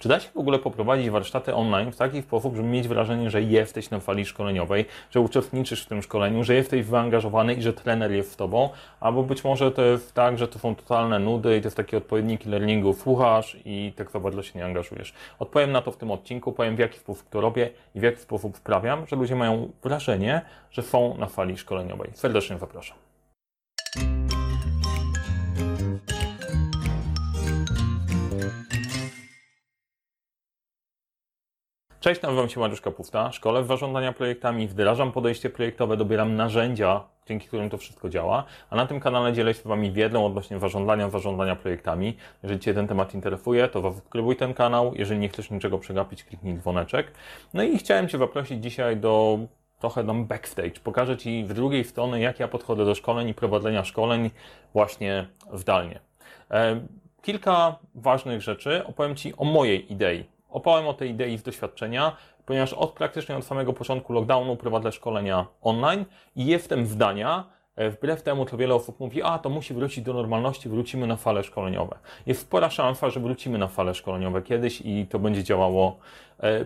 Czy da się w ogóle poprowadzić warsztaty online w taki sposób, żeby mieć wrażenie, że jesteś na fali szkoleniowej, że uczestniczysz w tym szkoleniu, że jesteś wyaangażowany i że trener jest z tobą, albo być może to jest tak, że to są totalne nudy i to jest taki odpowiednik learningu, słuchasz i tak za bardzo się nie angażujesz. Odpowiem na to w tym odcinku, powiem w jaki sposób to robię i w jaki sposób sprawiam, że ludzie mają wrażenie, że są na fali szkoleniowej. Serdecznie zapraszam. Cześć, nazywam się Mariusz Kapusta, szkole w zarządzania projektami, wdrażam podejście projektowe, dobieram narzędzia, dzięki którym to wszystko działa, a na tym kanale dzielę się z Wami wiedzą odnośnie zarządzania, zarządzania projektami. Jeżeli Cię ten temat interesuje, to zasubskrybuj ten kanał, jeżeli nie chcesz niczego przegapić, kliknij dzwoneczek. No i chciałem Cię zaprosić dzisiaj do trochę dam backstage. Pokażę Ci w drugiej strony, jak ja podchodzę do szkoleń i prowadzenia szkoleń właśnie zdalnie. E, kilka ważnych rzeczy. Opowiem Ci o mojej idei Opowiem o tej idei z doświadczenia, ponieważ od praktycznie od samego początku lockdownu prowadzę szkolenia online i jestem zdania, e, wbrew temu, co wiele osób mówi, a to musi wrócić do normalności, wrócimy na fale szkoleniowe. Jest spora szansa, że wrócimy na fale szkoleniowe kiedyś i to będzie działało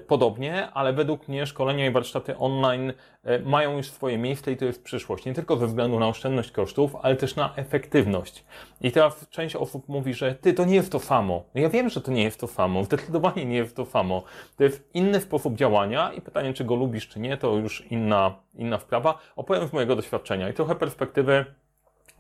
podobnie, ale według mnie szkolenia i warsztaty online e, mają już swoje miejsce i to jest przyszłość. Nie tylko ze względu na oszczędność kosztów, ale też na efektywność. I teraz część osób mówi, że ty, to nie jest to samo. No ja wiem, że to nie jest to samo. Zdecydowanie nie jest to samo. To jest inny sposób działania i pytanie, czy go lubisz, czy nie, to już inna, inna sprawa. Opowiem z mojego doświadczenia i trochę perspektywy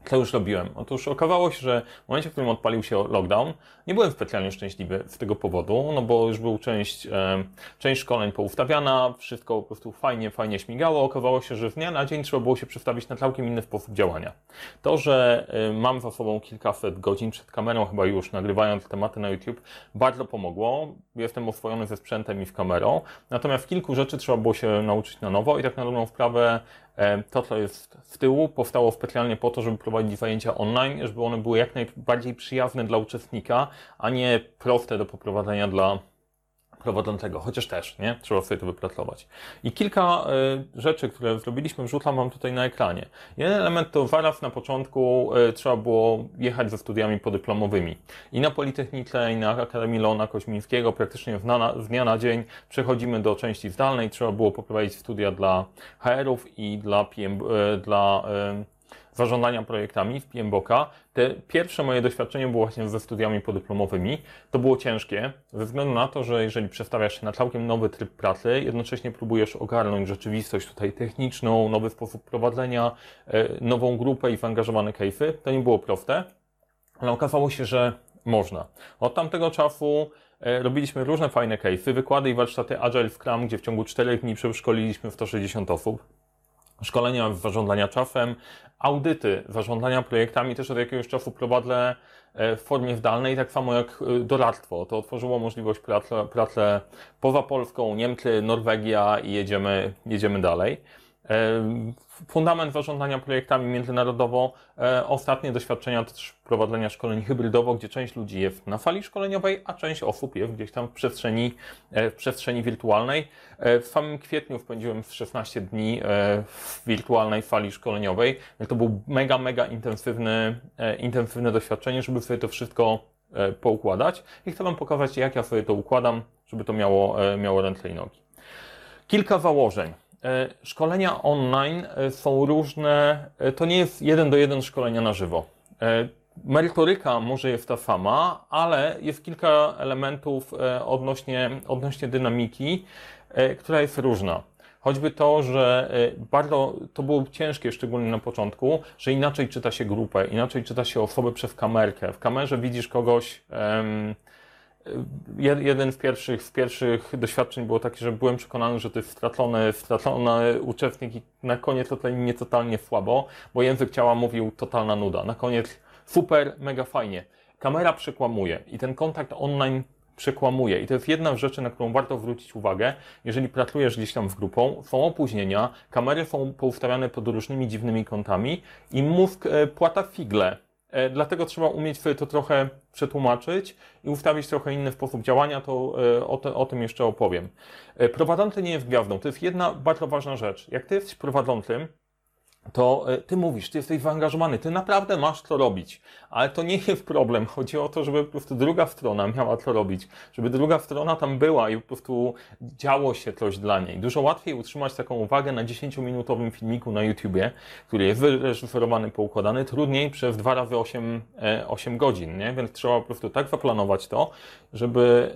co już robiłem? Otóż okazało się, że w momencie, w którym odpalił się lockdown, nie byłem specjalnie szczęśliwy z tego powodu, no bo już był część, e, część szkoleń poustawiana, wszystko po prostu fajnie, fajnie śmigało. Okazało się, że z dnia na dzień trzeba było się przestawić na całkiem inny sposób działania. To, że e, mam za sobą kilkaset godzin przed kamerą, chyba już nagrywając tematy na YouTube, bardzo pomogło. Jestem oswojony ze sprzętem i z kamerą. Natomiast kilku rzeczy trzeba było się nauczyć na nowo i tak na dobrą sprawę to, co jest z tyłu, powstało specjalnie po to, żeby prowadzić zajęcia online, żeby one były jak najbardziej przyjazne dla uczestnika, a nie proste do poprowadzenia dla prowadzącego, chociaż też, nie? Trzeba sobie to wypracować. I kilka y, rzeczy, które zrobiliśmy, wrzucam Wam tutaj na ekranie. Jeden element to zaraz na początku y, trzeba było jechać ze studiami podyplomowymi. I na Politechnice, i na Akademii Leona Koźmińskiego, praktycznie z, na, z dnia na dzień przechodzimy do części zdalnej. Trzeba było poprowadzić studia dla HR-ów i dla, PM, y, dla y, zarządzania projektami w PMBOK. Te pierwsze moje doświadczenie było właśnie ze studiami podyplomowymi. To było ciężkie, ze względu na to, że jeżeli przestawiasz się na całkiem nowy tryb pracy, jednocześnie próbujesz ogarnąć rzeczywistość tutaj techniczną, nowy sposób prowadzenia, e, nową grupę i zaangażowane case'y, to nie było proste, ale okazało się, że można. Od tamtego czasu e, robiliśmy różne fajne case'y, wykłady i warsztaty Agile w Scrum, gdzie w ciągu 4 dni przeszkoliliśmy w 160 osób szkolenia zarządzania czasem, audyty zarządzania projektami też od jakiegoś czasu prowadzę e, w formie zdalnej, tak samo jak e, doradztwo. To otworzyło możliwość pracy, pracy poza Polską, Niemcy, Norwegia i jedziemy, jedziemy dalej. Fundament zarządzania projektami międzynarodowo. E, ostatnie doświadczenia też prowadzenia szkoleń hybrydowo, gdzie część ludzi jest na fali szkoleniowej, a część osób jest gdzieś tam w przestrzeni, e, w przestrzeni wirtualnej. E, w samym kwietniu spędziłem 16 dni w wirtualnej fali szkoleniowej. To był mega, mega intensywny, intensywne doświadczenie, żeby sobie to wszystko poukładać. I chcę Wam pokazać, jak ja sobie to układam, żeby to miało, miało ręce i nogi. Kilka założeń. E, szkolenia online e, są różne, e, to nie jest jeden do jeden szkolenia na żywo. Merytoryka może jest ta sama, ale jest kilka elementów odnośnie, odnośnie dynamiki, która jest różna. Choćby to, że bardzo to było ciężkie, szczególnie na początku, że inaczej czyta się grupę, inaczej czyta się osobę przez kamerkę. W kamerze widzisz kogoś. Um, jeden z pierwszych, z pierwszych doświadczeń było takie, że byłem przekonany, że to jest stracony, stracony uczestnik i na koniec to nie totalnie słabo, bo język ciała mówił totalna nuda. Na koniec super, mega fajnie. Kamera przekłamuje i ten kontakt online przekłamuje. I to jest jedna z rzeczy, na którą warto zwrócić uwagę, jeżeli pracujesz gdzieś tam z grupą. Są opóźnienia, kamery są poustawiane pod różnymi dziwnymi kątami i mózg e, płata figle dlatego trzeba umieć sobie to trochę przetłumaczyć i ustawić trochę inny sposób działania, to e, o, te, o tym jeszcze opowiem. E, prowadzący nie jest gwiazdą. To jest jedna bardzo ważna rzecz. Jak ty jesteś prowadzącym, to e, ty mówisz, ty jesteś zaangażowany, ty naprawdę masz to robić, ale to nie jest problem. Chodzi o to, żeby po prostu druga strona miała to robić, żeby druga strona tam była i po prostu działo się coś dla niej. Dużo łatwiej utrzymać taką uwagę na 10-minutowym filmiku na YouTubie, który jest wyreżyserowany, poukładany, trudniej przez 2 razy 8, 8 godzin, nie? Więc trzeba po prostu tak zaplanować to, żeby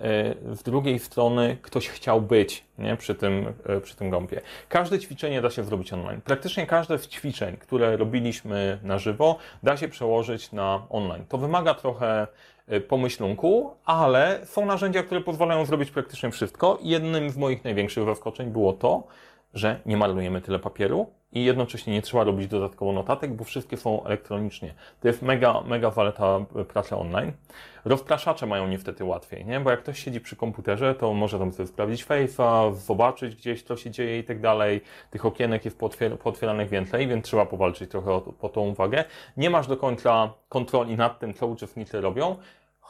e, z drugiej strony ktoś chciał być nie? Przy, tym, e, przy tym gąbie. Każde ćwiczenie da się zrobić online. Praktycznie każde z ćwiczeń, które robiliśmy na żywo, da się przełożyć na online. To wymaga trochę e, pomyślunku, ale są narzędzia, które pozwalają zrobić praktycznie wszystko. Jednym z moich największych zaskoczeń było to, że nie marnujemy tyle papieru i jednocześnie nie trzeba robić dodatkowo notatek, bo wszystkie są elektronicznie. To jest mega, mega waleta pracy online. Rozpraszacze mają niestety łatwiej, nie? Bo jak ktoś siedzi przy komputerze, to może tam sobie sprawdzić face'a, zobaczyć gdzieś, co się dzieje i tak dalej. Tych okienek jest pootwieranych więcej, więc trzeba powalczyć trochę o, po tą uwagę. Nie masz do końca kontroli nad tym, co uczestnicy robią,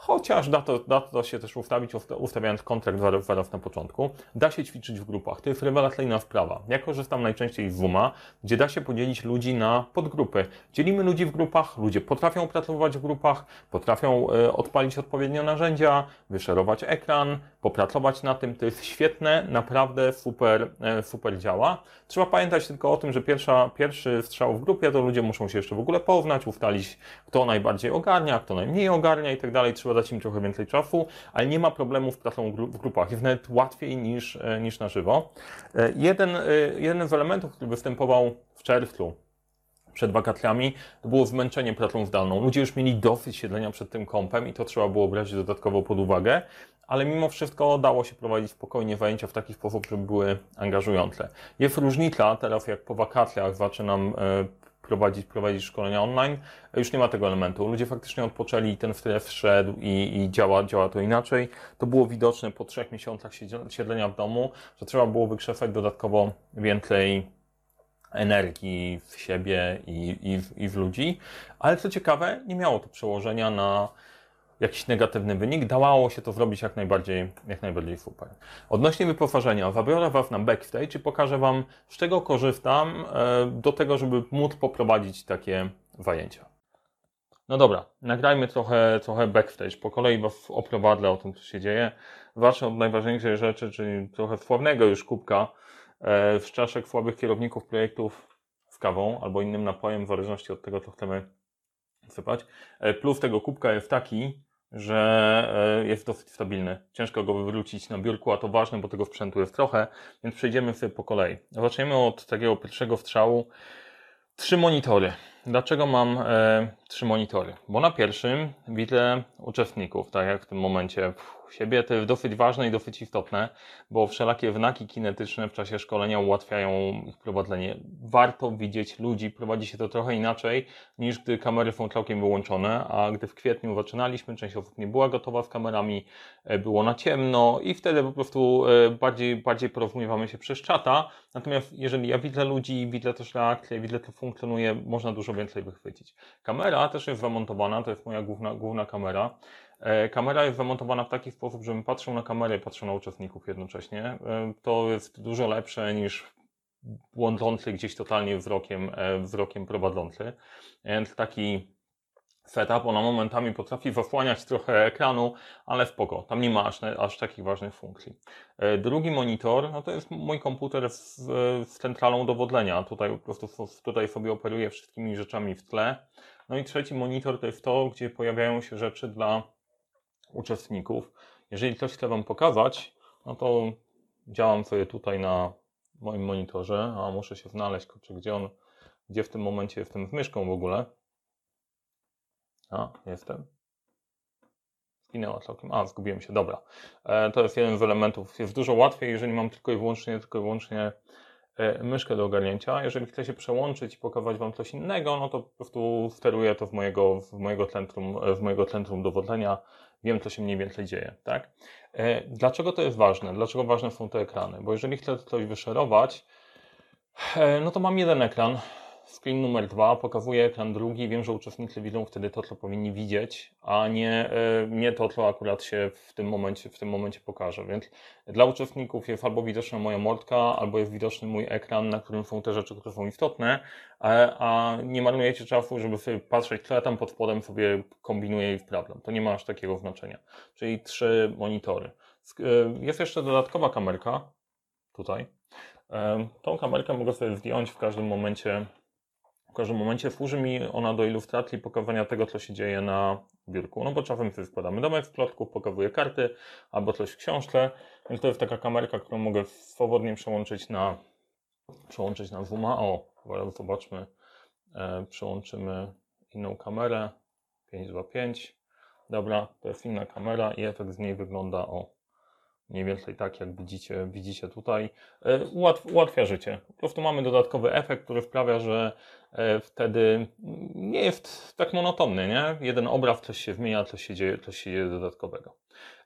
Chociaż da to, da to się też ustawić, ustawiając kontrakt zaraz na początku. Da się ćwiczyć w grupach. To jest rewelacyjna sprawa. Ja korzystam najczęściej z Zooma, gdzie da się podzielić ludzi na podgrupy. Dzielimy ludzi w grupach, ludzie potrafią pracować w grupach, potrafią e, odpalić odpowiednio narzędzia, wyszerować ekran, popracować na tym. To jest świetne, naprawdę super, e, super działa. Trzeba pamiętać tylko o tym, że pierwsza, pierwszy strzał w grupie to ludzie muszą się jeszcze w ogóle poznać, ustalić, kto najbardziej ogarnia, kto najmniej ogarnia i tak dalej. Trzeba dać im trochę więcej czasu, ale nie ma problemu z pracą w grupach. Jest nawet łatwiej niż, e, niż na żywo. E, jeden, jeden z elementów, który występował w czerwcu, przed wakacjami, to było zmęczenie pracą zdalną. Ludzie już mieli dosyć siedzenia przed tym kąpem i to trzeba było brać dodatkowo pod uwagę, ale mimo wszystko dało się prowadzić spokojnie zajęcia w taki sposób, żeby były angażujące. Jest różnica teraz, jak po wakacjach zaczynam e, prowadzić, prowadzić szkolenia online, już nie ma tego elementu. Ludzie faktycznie odpoczęli, ten stres wszedł i, i działa, działa to inaczej. To było widoczne po trzech miesiącach siedzenia w domu, że trzeba było wykrzesać dodatkowo więcej energii w siebie i, i, i w ludzi, ale co ciekawe, nie miało to przełożenia na jakiś negatywny wynik, dawało się to zrobić jak najbardziej, jak najbardziej super. Odnośnie wyposażenia, zabiorę Was na backstage i pokażę Wam, z czego korzystam e, do tego, żeby móc poprowadzić takie zajęcia. No dobra, nagrajmy trochę, trochę backstage. Po kolei Was oprowadzę o tym, co się dzieje. Zacznę od najważniejszej rzeczy, czyli trochę sławnego już kubka, w e, czaszek słabych kierowników projektów z kawą albo innym napojem, w zależności od tego, co chcemy sypać. E, plus tego kubka jest taki, że e, jest dosyć stabilny. Ciężko go wywrócić na biurku, a to ważne, bo tego sprzętu jest trochę, więc przejdziemy sobie po kolei. Zaczniemy od takiego pierwszego strzału. Trzy monitory. Dlaczego mam e, trzy monitory? Bo na pierwszym widzę uczestników, tak jak w tym momencie siebie. To jest dosyć ważne i dosyć istotne, bo wszelakie wnaki kinetyczne w czasie szkolenia ułatwiają ich prowadzenie. Warto widzieć ludzi, prowadzi się to trochę inaczej niż gdy kamery są całkiem wyłączone, a gdy w kwietniu zaczynaliśmy, część osób nie była gotowa z kamerami, e, było na ciemno i wtedy po prostu e, bardziej, bardziej porozumiewamy się przez czata. Natomiast jeżeli ja widzę ludzi, widzę też reakcje, widzę to funkcjonuje, można dużo więcej wychwycić. Kamera też jest zamontowana, to jest moja główna, główna kamera. E, kamera jest zamontowana w taki sposób, żebym patrzył na kamerę i patrzył na uczestników jednocześnie. E, to jest dużo lepsze niż błądzący gdzieś totalnie wzrokiem, e, wzrokiem prowadzący. Więc taki setup, ona momentami potrafi zasłaniać trochę ekranu, ale spoko, tam nie ma aż, aż takich ważnych funkcji. Drugi monitor, no to jest mój komputer z, z centralą dowodlenia. Tutaj po prostu tutaj sobie operuję wszystkimi rzeczami w tle. No i trzeci monitor to jest to, gdzie pojawiają się rzeczy dla uczestników. Jeżeli ktoś chce Wam pokazać, no to działam sobie tutaj na moim monitorze, a muszę się znaleźć, gdzie on, gdzie w tym momencie jestem z myszką w ogóle. A, jestem. Zginęła całkiem. A, zgubiłem się, dobra. E, to jest jeden z elementów. Jest dużo łatwiej, jeżeli mam tylko i wyłącznie, tylko i wyłącznie e, myszkę do ogarnięcia. Jeżeli chcę się przełączyć i pokazać Wam coś innego, no to po prostu steruję to w mojego, w mojego, centrum, w mojego centrum dowodzenia wiem, co się mniej więcej dzieje, tak? E, dlaczego to jest ważne? Dlaczego ważne są te ekrany? Bo jeżeli chcę coś wyszerować, e, no to mam jeden ekran screen numer dwa pokazuje ekran drugi. Wiem, że uczestnicy widzą wtedy to, co powinni widzieć, a nie, e, nie to, co akurat się w tym momencie, w tym momencie pokaże. Więc dla uczestników jest albo widoczna moja mordka, albo jest widoczny mój ekran, na którym są te rzeczy, które są istotne, a, a nie marnujecie czasu, żeby sobie patrzeć, co ja tam pod spodem sobie kombinuję i wprawdzam. To nie ma aż takiego znaczenia. Czyli trzy monitory. E, jest jeszcze dodatkowa kamerka, tutaj. E, tą kamerkę mogę sobie zdjąć w każdym momencie. W każdym momencie służy mi ona do ilustracji pokazywania tego, co się dzieje na biurku. No bo czasem sobie składamy domek w plotku, pokazuje karty albo coś w książce. Więc to jest taka kamerka, którą mogę swobodnie przełączyć na, przełączyć na zooma. O, zobaczmy. E, przełączymy inną kamerę. 525. Dobra, to jest inna kamera i efekt z niej wygląda o mniej więcej tak, jak widzicie, widzicie tutaj, e, ułatw, ułatwia życie. Po prostu mamy dodatkowy efekt, który sprawia, że e, wtedy nie jest tak monotonny, nie? Jeden obraz, coś się zmienia, coś się dzieje, coś się dzieje dodatkowego.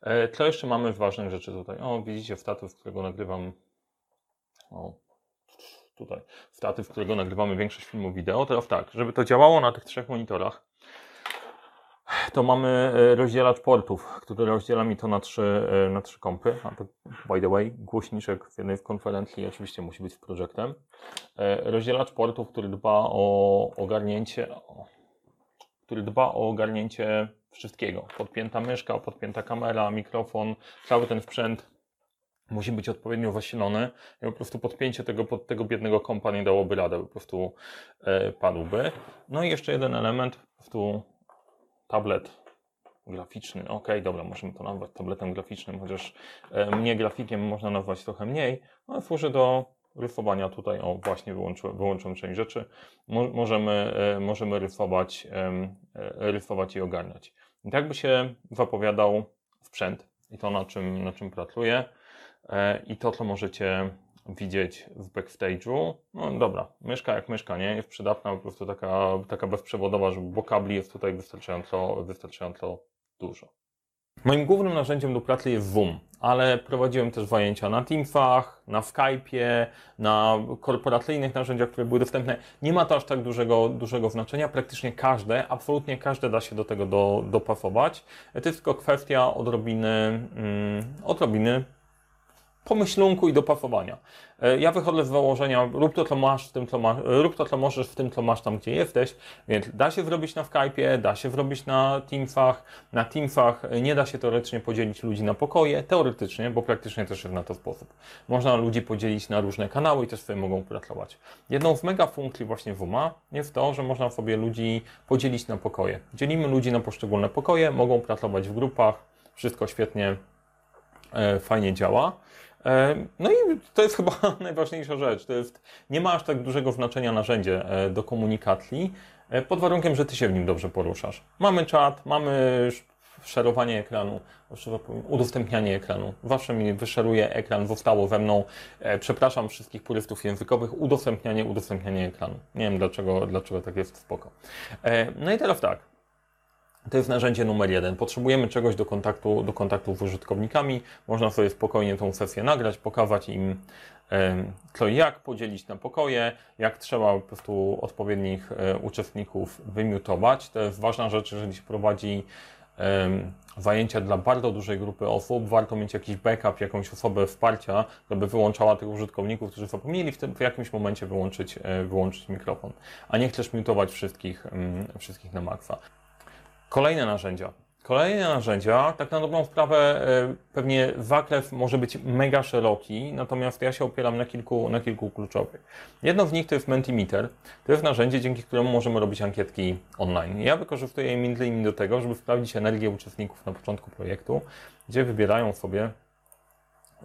E, co jeszcze mamy z ważnych rzeczy tutaj? O, widzicie statyw, którego nagrywam, o, tutaj, statyw, którego nagrywamy większość filmów wideo. Teraz tak, żeby to działało na tych trzech monitorach, to mamy e, rozdzielacz portów, który rozdziela mi to na trzy, e, na trzy kompy. A to, by the way, głośniczek w jednej z konferencji oczywiście musi być projektem. E, rozdzielacz portów, który dba o ogarnięcie, który dba o ogarnięcie wszystkiego. Podpięta myszka, podpięta kamera, mikrofon, cały ten sprzęt musi być odpowiednio zasilony i po prostu podpięcie tego pod tego biednego kompa nie dałoby rady, po prostu e, padłby. No i jeszcze jeden element, po prostu tablet graficzny. Ok, dobra, możemy to nazwać tabletem graficznym, chociaż e, mnie grafikiem można nazwać trochę mniej, ale służy do rysowania tutaj, o właśnie wyłączyłem, wyłączyłem część rzeczy, Mo możemy, e, możemy rysować, e, rysować i ogarniać. I tak by się zapowiadał sprzęt i to na czym, na czym pracuję i to co możecie widzieć w backstage'u. No dobra, myszka jak myszka, nie? Jest przydatna, po prostu taka, taka bezprzewodowa, bo kabli jest tutaj wystarczająco, wystarczająco dużo. Moim głównym narzędziem do pracy jest Zoom, ale prowadziłem też zajęcia na Teamsach, na Skype'ie, na korporacyjnych narzędziach, które były dostępne. Nie ma to aż tak dużego, dużego znaczenia. Praktycznie każde, absolutnie każde da się do tego do, dopasować. To jest tylko kwestia odrobiny, mm, odrobiny pomyślunku i dopasowania. E, ja wychodzę z założenia, rób to, co masz w tym, co masz, rób to, co możesz w tym, co masz tam, gdzie jesteś, więc da się zrobić na Skype'ie, da się zrobić na Teamsach, na Teamsach nie da się teoretycznie podzielić ludzi na pokoje, teoretycznie, bo praktycznie też jest na to sposób. Można ludzi podzielić na różne kanały i też sobie mogą pracować. Jedną z mega funkcji właśnie WUMA jest to, że można sobie ludzi podzielić na pokoje. Dzielimy ludzi na poszczególne pokoje, mogą pracować w grupach, wszystko świetnie, e, fajnie działa. E, no i to jest chyba najważniejsza rzecz. To jest, nie ma aż tak dużego znaczenia narzędzie e, do komunikacji, e, pod warunkiem, że ty się w nim dobrze poruszasz. Mamy czat, mamy szerowanie ekranu, udostępnianie ekranu. Zawsze mi wyszeruje ekran, zostało we mną. Przepraszam wszystkich purystów językowych, udostępnianie, udostępnianie ekranu. Nie wiem dlaczego, dlaczego tak jest spoko. No i teraz tak. To jest narzędzie numer jeden. Potrzebujemy czegoś do kontaktu, do kontaktu z użytkownikami. Można sobie spokojnie tą sesję nagrać, pokazać im co i jak, podzielić na pokoje, jak trzeba po prostu odpowiednich e, uczestników wymiutować. To jest ważna rzecz, jeżeli się prowadzi zajęcia dla bardzo dużej grupy osób, warto mieć jakiś backup, jakąś osobę wsparcia, żeby wyłączała tych użytkowników, którzy zapomnieli w, tym, w jakimś momencie wyłączyć, e, wyłączyć mikrofon, a nie chcesz miutować wszystkich, wszystkich na maksa. Kolejne narzędzia. Kolejne narzędzia, tak na dobrą sprawę, e, pewnie zakres może być mega szeroki, natomiast ja się opieram na kilku, na kilku kluczowych. Jedno z nich to jest Mentimeter. To jest narzędzie, dzięki któremu możemy robić ankietki online. Ja wykorzystuję je między innymi do tego, żeby sprawdzić energię uczestników na początku projektu, gdzie wybierają sobie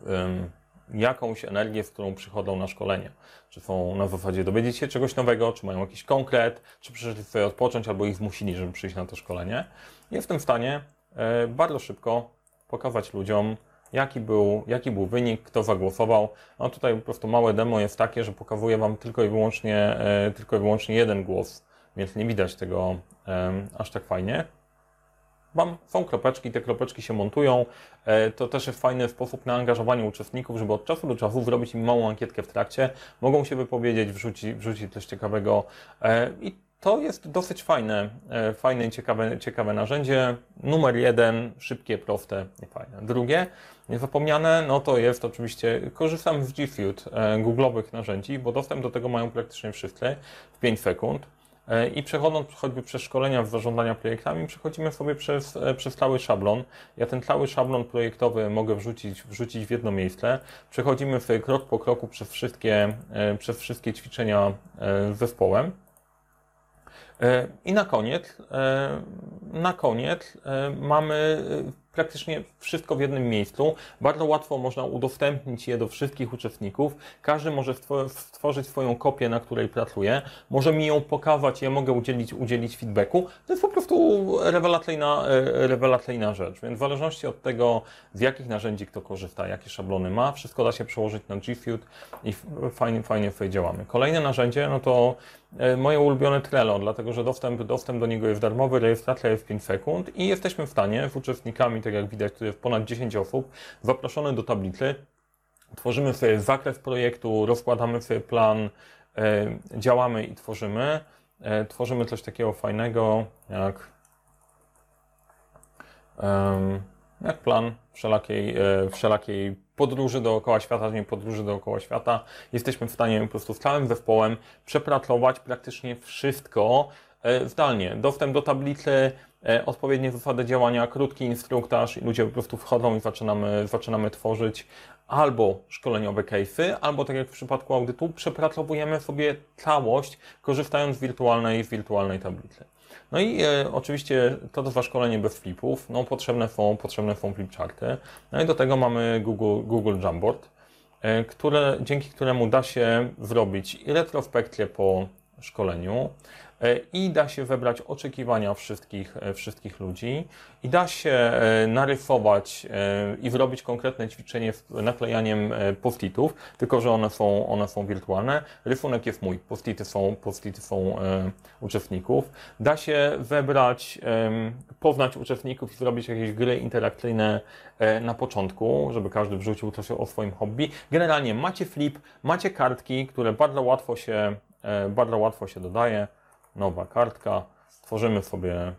um, jakąś energię, z którą przychodzą na szkolenie. Czy są na zasadzie dowiedzieć się czegoś nowego, czy mają jakiś konkret, czy przyszli sobie odpocząć, albo ich zmusili, żeby przyjść na to szkolenie. Jestem w stanie e, bardzo szybko pokazać ludziom, jaki był, jaki był wynik, kto zagłosował. No tutaj po prostu małe demo jest takie, że pokazuje Wam tylko i wyłącznie, e, tylko i wyłącznie jeden głos, więc nie widać tego aż tak fajnie. Wam są kropeczki, te kropeczki się montują. E, To też jest fajny sposób na angażowanie uczestników, żeby od czasu do czasu zrobić im małą ankietkę w trakcie. Mogą się wypowiedzieć, wrzucić, wrzucić coś ciekawego e, i to jest dosyć fajne, e, fajne i ciekawe, ciekawe narzędzie. Numer jeden, szybkie, proste i fajne. Drugie, niezapomniane, no to jest oczywiście, korzystam z G Suite, googlowych narzędzi, bo dostęp do tego mają praktycznie wszyscy w 5 sekund. E, I przechodząc choćby przez szkolenia w zarządzania projektami, przechodzimy sobie przez, e, przez cały szablon. Ja ten cały szablon projektowy mogę wrzucić, wrzucić w jedno miejsce. Przechodzimy sobie krok po kroku przez wszystkie, e, przez wszystkie ćwiczenia z zespołem. I na koniec, na koniec mamy praktycznie wszystko w jednym miejscu. Bardzo łatwo można udostępnić je do wszystkich uczestników. Każdy może stwo- stworzyć swoją kopię, na której pracuje. Może mi ją pokazać, ja mogę udzielić, udzielić feedbacku. To jest po prostu rewelacyjna, e, rewelacyjna rzecz. Więc w zależności od tego, z jakich narzędzi kto korzysta, jakie szablony ma, wszystko da się przełożyć na G Suite i fajnie, fajnie sobie działamy. Kolejne narzędzie, no to e, moje ulubione Trello, dlatego że dostęp, dostęp do niego jest darmowy, rejestracja jest 5 sekund i jesteśmy w stanie z uczestnikami, tak jak widać, tu jest ponad 10 osób, zaproszone do tablicy, tworzymy sobie zakres projektu, rozkładamy sobie plan, e, działamy i tworzymy. E, tworzymy coś takiego fajnego jak, jak plan wszelakiej, e, wszelakiej podróży dookoła świata, nie podróży dookoła świata. Jesteśmy w stanie po prostu z całym zespołem przepracować praktycznie wszystko zdalnie. Dostęp do tablicy, odpowiednie zasady działania, krótki instruktaż i ludzie po prostu wchodzą i zaczynamy, zaczynamy tworzyć albo szkoleniowe case'y, albo tak jak w przypadku audytu, przepracowujemy sobie całość, korzystając z wirtualnej, z wirtualnej tablicy. No i e, oczywiście to trwa szkolenie bez flipów, no potrzebne są, potrzebne są flipcharty. No i do tego mamy Google, Google Jamboard, e, które, dzięki któremu da się zrobić i retrospekcję po szkoleniu, e, i da się wybrać oczekiwania wszystkich, e, wszystkich ludzi, i da się e, narysować e, i zrobić konkretne ćwiczenie z naklejaniem e, post-itów, tylko że one są, one są wirtualne. Rysunek jest mój, post-ity są, post-ity są e, uczestników. Da się wybrać, poznać uczestników i zrobić jakieś gry interakcyjne e, na początku, żeby każdy wrzucił coś o swoim hobby. Generalnie macie flip, macie kartki, które bardzo łatwo się, e, bardzo łatwo się dodaje. Nowa kartka. Tworzymy sobie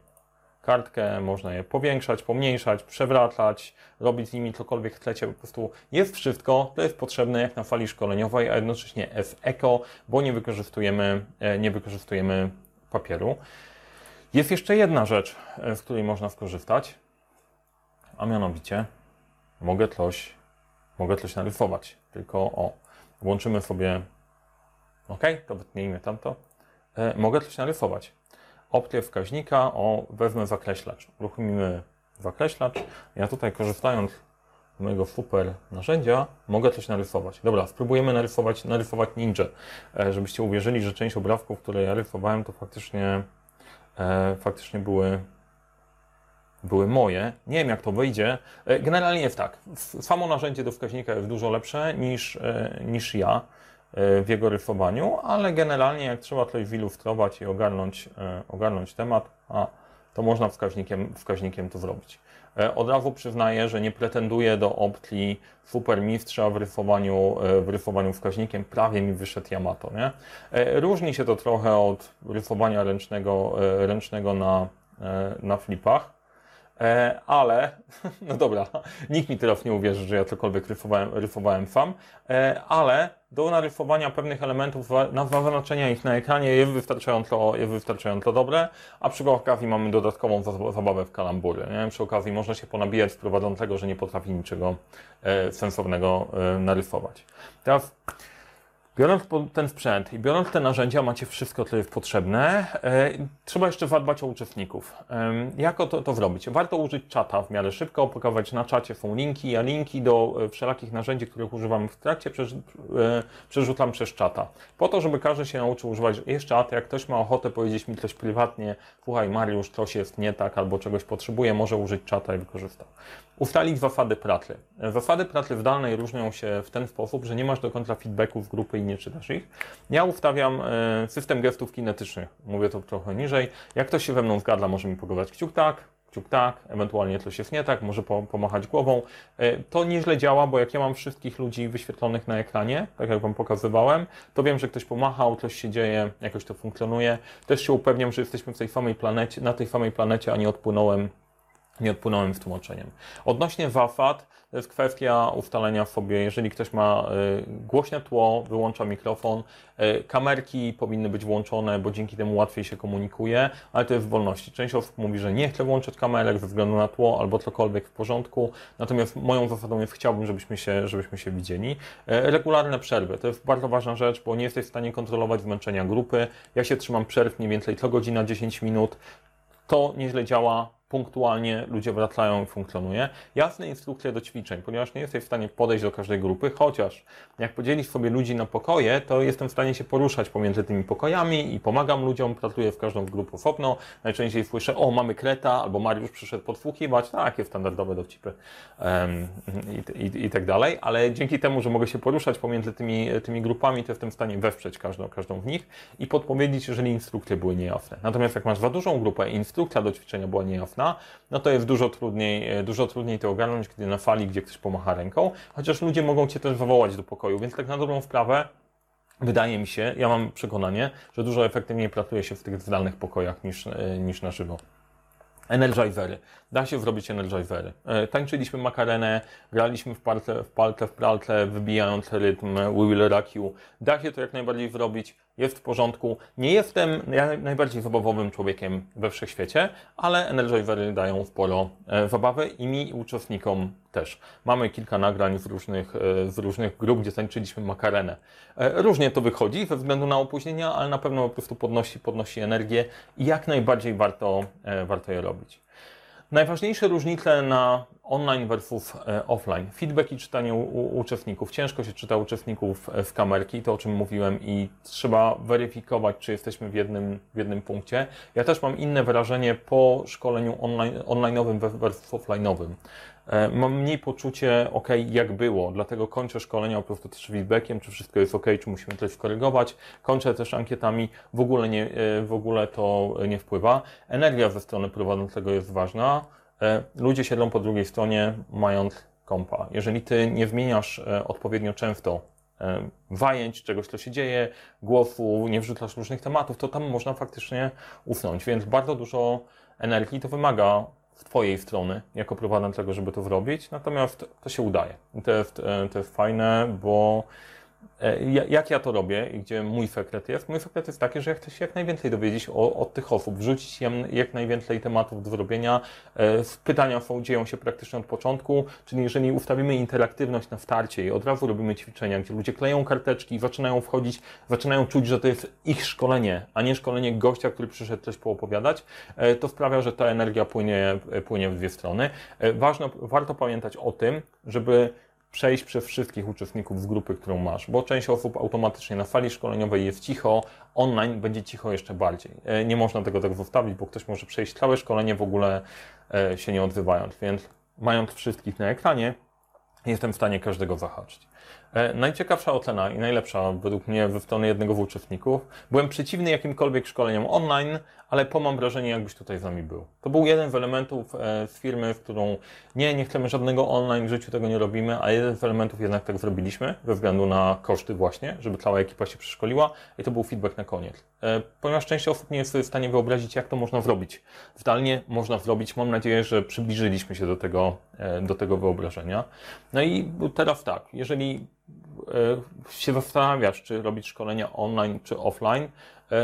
kartkę, można je powiększać, pomniejszać, przewracać, robić z nimi cokolwiek chcecie, po prostu jest wszystko, to jest potrzebne jak na fali szkoleniowej, a jednocześnie jest eko, bo nie wykorzystujemy, e, nie wykorzystujemy papieru. Jest jeszcze jedna rzecz, e, z której można skorzystać, a mianowicie mogę coś, mogę coś narysować, tylko o, włączymy sobie, ok, to wytnijmy tamto, mogę coś narysować opcję wskaźnika, o, wezmę zakreślacz. Uruchomimy zakreślacz. Ja tutaj korzystając z mojego super narzędzia, mogę coś narysować. Dobra, spróbujemy narysować, narysować ninja, e, żebyście uwierzyli, że część obrazków, które ja rysowałem, to faktycznie, e, faktycznie były, były moje. Nie wiem, jak to wyjdzie. E, Generalnie jest tak. Samo narzędzie do wskaźnika jest dużo lepsze niż, e, niż ja e, w jego rysowaniu, ale generalnie jak trzeba coś zilustrować i ogarnąć, e, ogarnąć temat, a, to można wskaźnikiem, wskaźnikiem to zrobić. E, Od razu przyznaję, że nie pretenduję do opcji supermistrza w rysowaniu, e, w rysowaniu wskaźnikiem. Prawie mi wyszedł Yamato. Nie? E, Różni się to trochę od rysowania ręcznego, e, ręcznego na, e, na flipach. E, ale, no dobra, nikt mi teraz nie uwierzy, że ja cokolwiek rysowałem, rysowałem sam, e, ale do narysowania pewnych elementów, za- na zaznaczenia ich na ekranie jest wystarczająco, jest wystarczająco dobre, a przy okazji mamy dodatkową za- zabawę w kalambury. Nie? Przy okazji można się ponabijać z prowadzącego, że nie potrafi niczego e, sensownego e, narysować. Teraz Biorąc ten sprzęt i biorąc te narzędzia, macie wszystko, co jest potrzebne. E, trzeba jeszcze zadbać o uczestników. Jak to, to zrobić? Warto użyć czata w miarę szybko, pokazać na czacie są linki. Ja linki do e, wszelakich narzędzi, których używam w trakcie, e, przerzucam przez czata. Po to, żeby każdy się nauczył używać jest czat. Jak ktoś ma ochotę powiedzieć mi coś prywatnie, słuchaj Mariusz, coś jest nie tak albo czegoś potrzebuje, może użyć czata i wykorzystał. Ustalić zasady pracy. E, Zasady pracy zdalnej różnią się w ten sposób, że nie masz do końca feedbacków grupy i nie czytasz ich. Ja ustawiam e, system gestów kinetycznych. Mówię to trochę niżej. Jak ktoś się we mną zgadza, może mi pokazać kciuk tak, kciuk tak, ewentualnie coś jest nie tak, może pomachać głową. To nieźle działa, bo jak ja mam wszystkich ludzi wyświetlonych na ekranie, tak jak Wam pokazywałem, to wiem, że ktoś pomachał, coś się dzieje, jakoś to funkcjonuje. Też się upewniam, że jesteśmy w tej samej planecie, na tej samej planecie, a nie odpłynąłem nie odpłynąłem z tłumaczeniem. Odnośnie WAFAT, to jest kwestia ustalenia sobie, jeżeli ktoś ma y, głośne tło, wyłącza mikrofon, y, kamerki powinny być włączone, bo dzięki temu łatwiej się komunikuje, ale to jest w wolności. Część osób mówi, że nie chce włączyć kamerek ze względu na tło albo cokolwiek w porządku, natomiast moją zasadą jest, chciałbym, żebyśmy się, żebyśmy się widzieli. Y, regularne przerwy, to jest bardzo ważna rzecz, bo nie jesteś w stanie kontrolować zmęczenia grupy. Ja się trzymam przerw mniej więcej co godzina 10 minut. To nieźle działa, punktualnie ludzie wracają i funkcjonuje. Jasne instrukcje do ćwiczeń, ponieważ nie jesteś w stanie podejść do każdej grupy, chociaż jak podzielisz sobie ludzi na pokoje, to jestem w stanie się poruszać pomiędzy tymi pokojami i pomagam ludziom, pracuję w każdą grupę osobno. Najczęściej słyszę, o mamy Kreta, albo Mariusz przyszedł podsłuchiwać, takie standardowe dowcipy um, i, i, i, tak dalej, ale dzięki temu, że mogę się poruszać pomiędzy tymi, tymi grupami, to jestem w stanie wesprzeć każdą, każdą z nich i podpowiedzieć, jeżeli instrukcje były niejasne. Natomiast jak masz za dużą grupę i instrukcja do ćwiczenia była niejasna, no to jest dużo trudniej, e, dużo trudniej to ogarnąć, kiedy na fali, gdzie ktoś pomacha ręką, chociaż ludzie mogą Cię też wywołać do pokoju, więc tak na dobrą sprawę Wydaje mi się, ja mam przekonanie, że dużo efektywniej pracuje się w tych zdalnych pokojach niż, e, niż na żywo. Energizery. Da się zrobić energizery. E, tańczyliśmy makarenę, graliśmy w palce, w palce, w pralce, wybijając rytm We Will Rock You. Da się to jak najbardziej zrobić jest w porządku. Nie jestem najbardziej zabawowym człowiekiem we wszechświecie, ale Energizery dają sporo e, zabawy i mi uczestnikom też. Mamy kilka nagrań z różnych, e, z różnych grup, gdzie tańczyliśmy makarenę. E, różnie to wychodzi ze względu na opóźnienia, ale na pewno po prostu podnosi, podnosi energię i jak najbardziej warto, warto je robić. Najważniejsze różnice na online versus e, offline. Feedback i czytanie u, uczestników. Ciężko się czyta uczestników e, w kamerki, to o czym mówiłem i trzeba weryfikować, czy jesteśmy w jednym, w jednym punkcie. Ja też mam inne wrażenie po szkoleniu online, online'owym versus offline'owym. E, mam mniej poczucie, ok, jak było, dlatego kończę szkolenia po prostu też feedbackiem, czy wszystko jest ok, czy musimy coś skorygować. Kończę też ankietami, w ogóle, nie, w ogóle to nie wpływa. Energia ze strony prowadzącego jest ważna. E, ludzie siedzą po drugiej stronie, mając kompa. Jeżeli ty nie zmieniasz e, odpowiednio często e, wajęć, czegoś, co się dzieje, głosu, nie wrzucasz różnych tematów, to tam można faktycznie usnąć. Więc bardzo dużo energii to wymaga z Twojej strony, jako prowadzącego, żeby to zrobić, natomiast to się udaje. To jest, to jest fajne, bo E, jak ja to robię i gdzie mój sekret jest? Mój sekret jest taki, że ja chcę się jak najwięcej dowiedzieć o, od tych osób, wrzucić im jak najwięcej tematów do zrobienia. E, pytania są, dzieją się praktycznie od początku, czyli jeżeli ustawimy interaktywność na starcie i od razu robimy ćwiczenia, gdzie ludzie kleją karteczki, zaczynają wchodzić, zaczynają czuć, że to jest ich szkolenie, a nie szkolenie gościa, który przyszedł coś poopowiadać, e, to sprawia, że ta energia płynie, płynie w dwie strony. Ważno, warto pamiętać o tym, żeby przejść przez wszystkich uczestników z grupy, którą masz, bo część osób automatycznie na fali szkoleniowej jest cicho, online będzie cicho jeszcze bardziej. E, nie można tego tak zostawić, bo ktoś może przejść całe szkolenie w ogóle e, się nie odzywając, więc mając wszystkich na ekranie, jestem w stanie każdego zahaczyć. E, najciekawsza ocena i najlepsza według mnie ze strony jednego z uczestników. Byłem przeciwny jakimkolwiek szkoleniom online, ale po mam wrażenie, jakbyś tutaj z nami był. To był jeden z elementów e, z firmy, w którą nie, nie chcemy żadnego online, w życiu tego nie robimy, a jeden z elementów jednak tak zrobiliśmy, ze względu na koszty właśnie, żeby cała ekipa się przeszkoliła i to był feedback na koniec. E, ponieważ część osób nie jest w stanie wyobrazić, jak to można zrobić. Zdalnie można zrobić, mam nadzieję, że przybliżyliśmy się do tego, do tego wyobrażenia. No i teraz tak, jeżeli się zastanawiasz, czy robić szkolenia online czy offline, E,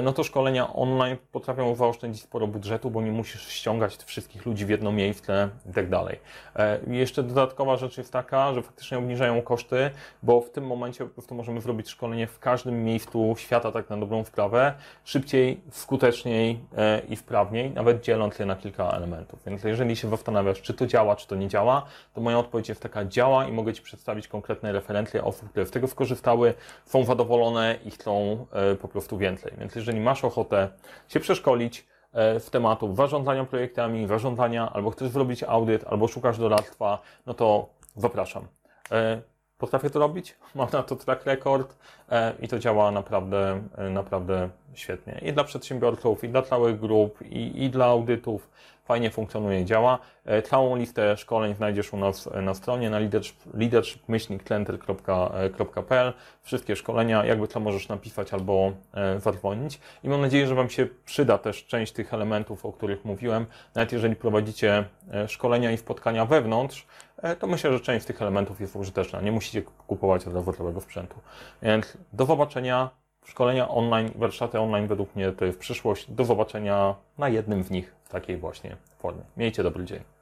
no to szkolenia online potrafią zaoszczędzić sporo budżetu, bo nie musisz ściągać wszystkich ludzi w jedno miejsce i tak dalej. E, jeszcze dodatkowa rzecz jest taka, że faktycznie obniżają koszty, bo w tym momencie po prostu możemy zrobić szkolenie w każdym miejscu świata, tak na dobrą sprawę, szybciej, skuteczniej e, i wprawniej, nawet dzieląc je na kilka elementów. Więc jeżeli się zastanawiasz, czy to działa, czy to nie działa, to moja odpowiedź jest taka, działa i mogę Ci przedstawić konkretne referencje osób, które z tego skorzystały, są zadowolone i chcą po prostu więcej. Więc jeżeli masz ochotę się przeszkolić e, w tematu zarządzania projektami, zarządzania, albo chcesz zrobić audyt, albo szukasz doradztwa, no to zapraszam. E, potrafię to robić, mam na to track record e, i to działa naprawdę, naprawdę świetnie. I dla przedsiębiorców, i dla całych grup, i, i dla audytów. Fajnie funkcjonuje, działa. E, Całą listę szkoleń znajdziesz u nas e, na stronie na leadership- leadership-tlenter.pl. Wszystkie szkolenia, jakby to możesz napisać albo e, zadzwonić. I mam nadzieję, że Wam się przyda też część tych elementów, o których mówiłem. Nawet jeżeli prowadzicie e, szkolenia i spotkania wewnątrz, e, to myślę, że część z tych elementów jest użyteczna. Nie musicie kupować od sprzętu. Więc do zobaczenia. Szkolenia online, warsztaty online według mnie to jest przyszłość. Do zobaczenia na jednym z nich takiej właśnie formie. Miejcie dobry dzień.